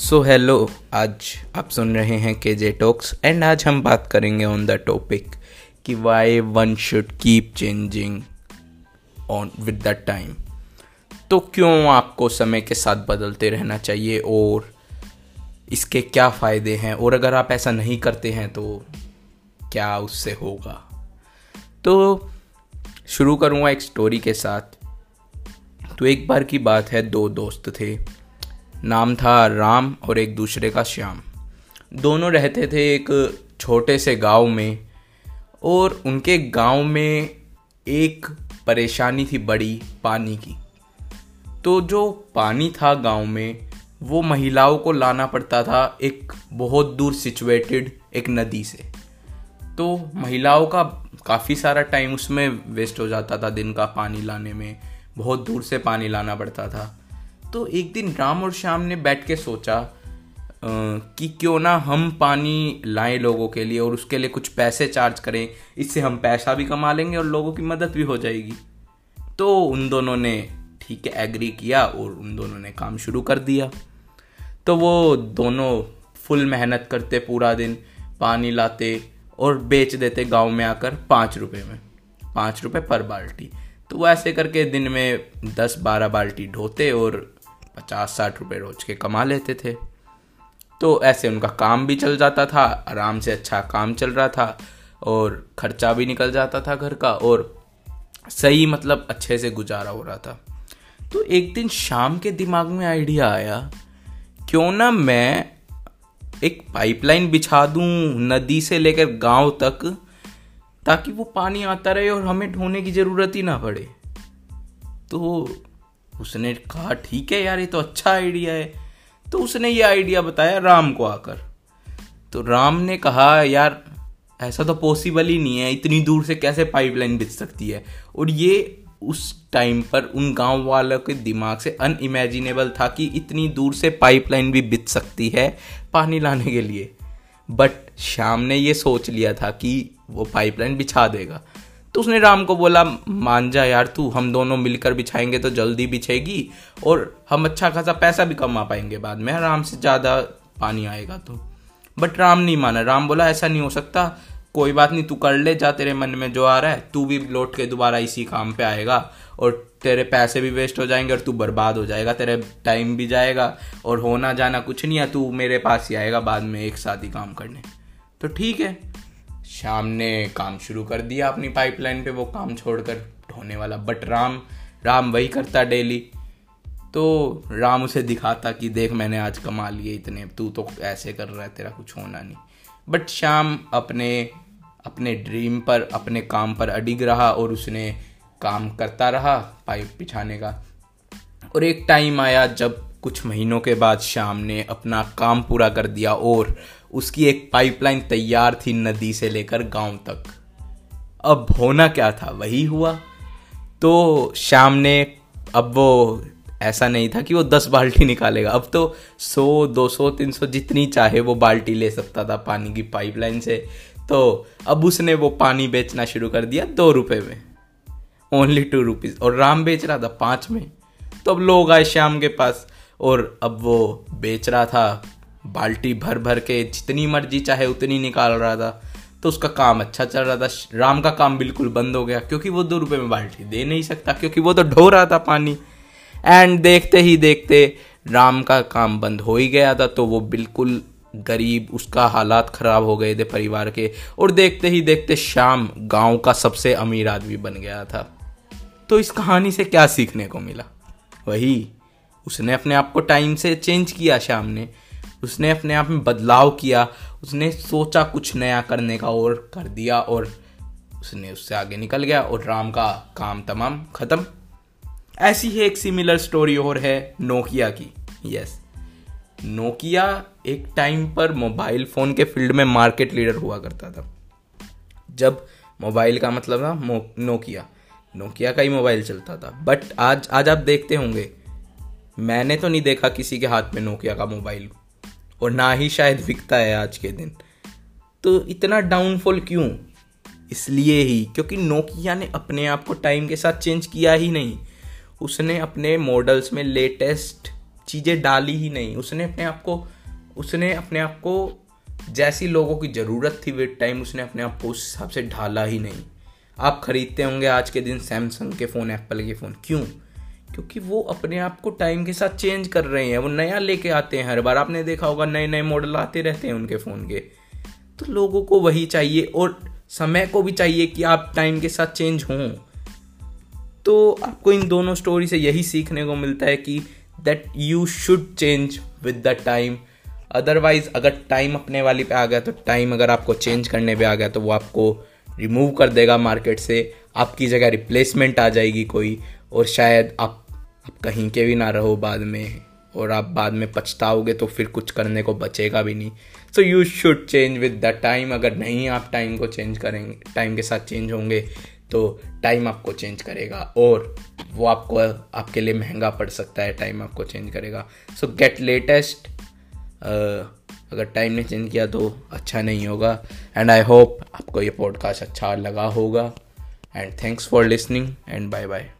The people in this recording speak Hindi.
सो हेलो आज आप सुन रहे हैं के जे टॉक्स एंड आज हम बात करेंगे ऑन द टॉपिक कि why one should keep changing on with the time तो क्यों आपको समय के साथ बदलते रहना चाहिए और इसके क्या फ़ायदे हैं? और अगर आप ऐसा नहीं करते हैं तो क्या उससे होगा? तो शुरू करूँगा एक स्टोरी के साथ। तो एक बार की बात है, दो दोस्त थे। नाम था राम और एक दूसरे का श्याम। दोनों रहते थे एक छोटे से गाँव में और उनके गाँव में एक परेशानी थी बड़ी, पानी की। तो जो पानी था गाँव में, वो महिलाओं को लाना पड़ता था एक बहुत दूर सिचुएटेड एक नदी से। तो महिलाओं का काफ़ी सारा टाइम उसमें वेस्ट हो जाता था दिन का पानी लाने में, बहुत दूर से पानी लाना पड़ता था। तो एक दिन राम और श्याम ने बैठ के सोचा कि क्यों ना हम पानी लाएँ लोगों के लिए और उसके लिए कुछ पैसे चार्ज करें। इससे हम पैसा भी कमा लेंगे और लोगों की मदद भी हो जाएगी। तो उन दोनों ने, ठीक है एग्री किया और उन दोनों ने काम शुरू कर दिया। तो वो दोनों फुल मेहनत करते पूरा दिन, पानी लाते और बेच देते गाँव में आकर पाँच रुपये में, पाँच रुपये पर बाल्टी। तो वो ऐसे करके दिन में दस बारह बाल्टी ढोते और पचास साठ रुपये रोज के कमा लेते थे। तो ऐसे उनका काम भी चल जाता था, आराम से अच्छा काम चल रहा था और खर्चा भी निकल जाता था घर का और सही मतलब अच्छे से गुजारा हो रहा था। तो एक दिन शाम के दिमाग में आइडिया आया, क्यों ना मैं एक पाइपलाइन बिछा दूँ नदी से लेकर गाँव तक, ताकि वो पानी आता रहे और हमें ढोने की ज़रूरत ही ना पड़े। तो उसने कहा, ठीक है यार, ये तो अच्छा आइडिया है। तो उसने ये आइडिया बताया राम को आकर। तो राम ने कहा, यार, ऐसा तो पॉसिबल ही नहीं है, इतनी दूर से कैसे पाइपलाइन बिछ सकती है? और ये उस टाइम पर उन गाँव वालों के दिमाग से अनइमेजिनेबल था कि इतनी दूर से पाइपलाइन भी बिछ सकती है पानी लाने के लिए। बट शाम ने ये सोच लिया था कि वो पाइपलाइन बिछा देगा। तो उसने राम को बोला, मान जा यार तू, हम दोनों मिलकर बिछाएँगे तो जल्दी बिछेगी और हम अच्छा खासा पैसा भी कमा पाएँगे बाद में, आराम से ज़्यादा पानी आएगा तो. बट राम नहीं माना। राम बोला, ऐसा नहीं हो सकता। कोई बात नहीं, तू कर ले, जा तेरे मन में जो आ रहा है। तू भी लौट के दोबारा इसी काम पे आएगा और तेरे पैसे भी वेस्ट हो जाएँगे और तू बर्बाद हो जाएगा। तेरे टाइम भी जाएगा और होना जाना कुछ नहीं है। तू मेरे पास ही आएगा बाद में एक साथ ही काम करने। तो ठीक है। शाम ने काम शुरू कर दिया अपनी पाइपलाइन पे, वो काम छोड़कर ढोने वाला। बट राम राम वही करता डेली तो राम उसे दिखाता कि देख, मैंने आज कमा लिए इतने, तू तो ऐसे कर रहा है, तेरा कुछ होना नहीं। बट शाम अपने अपने ड्रीम पर, अपने काम पर अडिग रहा और उसने काम करता रहा पाइप बिछाने का। और एक टाइम आया जब कुछ महीनों के बाद शाम ने अपना काम पूरा कर दिया और उसकी एक पाइपलाइन तैयार थी नदी से लेकर गाँव तक। अब होना क्या था? वही हुआ। तो शाम ने, अब वो ऐसा नहीं था कि वो दस बाल्टी निकालेगा। अब तो सौ, दो सौ, तीन सौ जितनी चाहे वो बाल्टी ले सकता था पानी की पाइपलाइन से। तो अब उसने वो पानी बेचना शुरू कर दिया दो रुपये में। ओनली टू रुपीज़ और राम बेच रहा था पाँच में। तो अब लोग आए शाम के पास। और अब वो बेच रहा था, बाल्टी भर भर के, जितनी मर्ज़ी चाहे उतनी निकाल रहा था। तो उसका काम अच्छा चल रहा था। राम का काम बिल्कुल बंद हो गया, क्योंकि वो दो रुपए में बाल्टी दे नहीं सकता, क्योंकि वो तो ढो रहा था पानी। एंड देखते ही देखते राम का काम बंद हो ही गया था तो वो बिल्कुल गरीब, उसका हालात ख़राब हो गए थे परिवार के। और देखते ही देखते शाम गाँव का सबसे अमीर आदमी बन गया था। तो इस कहानी से क्या सीखने को मिला? वही उसने अपने आप को टाइम से चेंज किया शाम ने उसने अपने आप में बदलाव किया। उसने सोचा कुछ नया करने का और कर दिया और उसने उससे आगे निकल गया और राम का काम तमाम ख़त्म। ऐसी ही एक सिमिलर स्टोरी और है नोकिया की। यस नोकिया एक टाइम पर मोबाइल फ़ोन के फ़ील्ड में मार्केट लीडर हुआ करता था। जब मोबाइल का मतलब था नोकिया। नोकिया का ही मोबाइल चलता था। बट आज आज आप देखते होंगे मैंने तो नहीं देखा किसी के हाथ में नोकिया का मोबाइल और ना ही शायद बिकता है आज के दिन। तो इतना डाउनफॉल क्यों? इसलिए ही, क्योंकि नोकिया ने अपने आप को टाइम के साथ चेंज किया ही नहीं। उसने अपने मॉडल्स में लेटेस्ट चीज़ें डाली ही नहीं। उसने अपने आप को, उसने अपने आप को जैसी लोगों की ज़रूरत थी विद टाइम उसने अपने आप को उस हिसाब से ढाला ही नहीं। आप खरीदते होंगे आज के दिन सैमसंग के फ़ोन एप्पल के फ़ोन क्यों? क्योंकि वो अपने आप को टाइम के साथ चेंज कर रहे हैं वो नया लेके आते हैं हर बार। आपने देखा होगा नए नए मॉडल आते रहते हैं उनके फ़ोन के। तो लोगों को वही चाहिए और समय को भी चाहिए कि आप टाइम के साथ चेंज हों। तो आपको इन दोनों स्टोरी से यही सीखने को मिलता है कि that you should change with the time otherwise अगर टाइम अपने वाली पे आ गया तो टाइम अगर आपको चेंज करने पे आ गया तो वो आपको रिमूव कर देगा मार्केट से। आपकी जगह रिप्लेसमेंट आ जाएगी कोई और शायद आप, आप कहीं के भी ना रहो बाद में, और आप बाद में पछताओगे तो फिर कुछ करने को बचेगा भी नहीं। So you should change with the time अगर नहीं आप टाइम को चेंज करेंगे टाइम के साथ चेंज होंगे तो टाइम आपको चेंज करेगा, और वो आपको, आपके लिए महँगा पड़ सकता है टाइम आपको चेंज करेगा। सो गेट लेटेस्ट अगर टाइम ने चेंज किया तो अच्छा नहीं होगा। एंड आई होप आपको ये पॉडकास्ट अच्छा लगा होगा। And thanks for listening and bye bye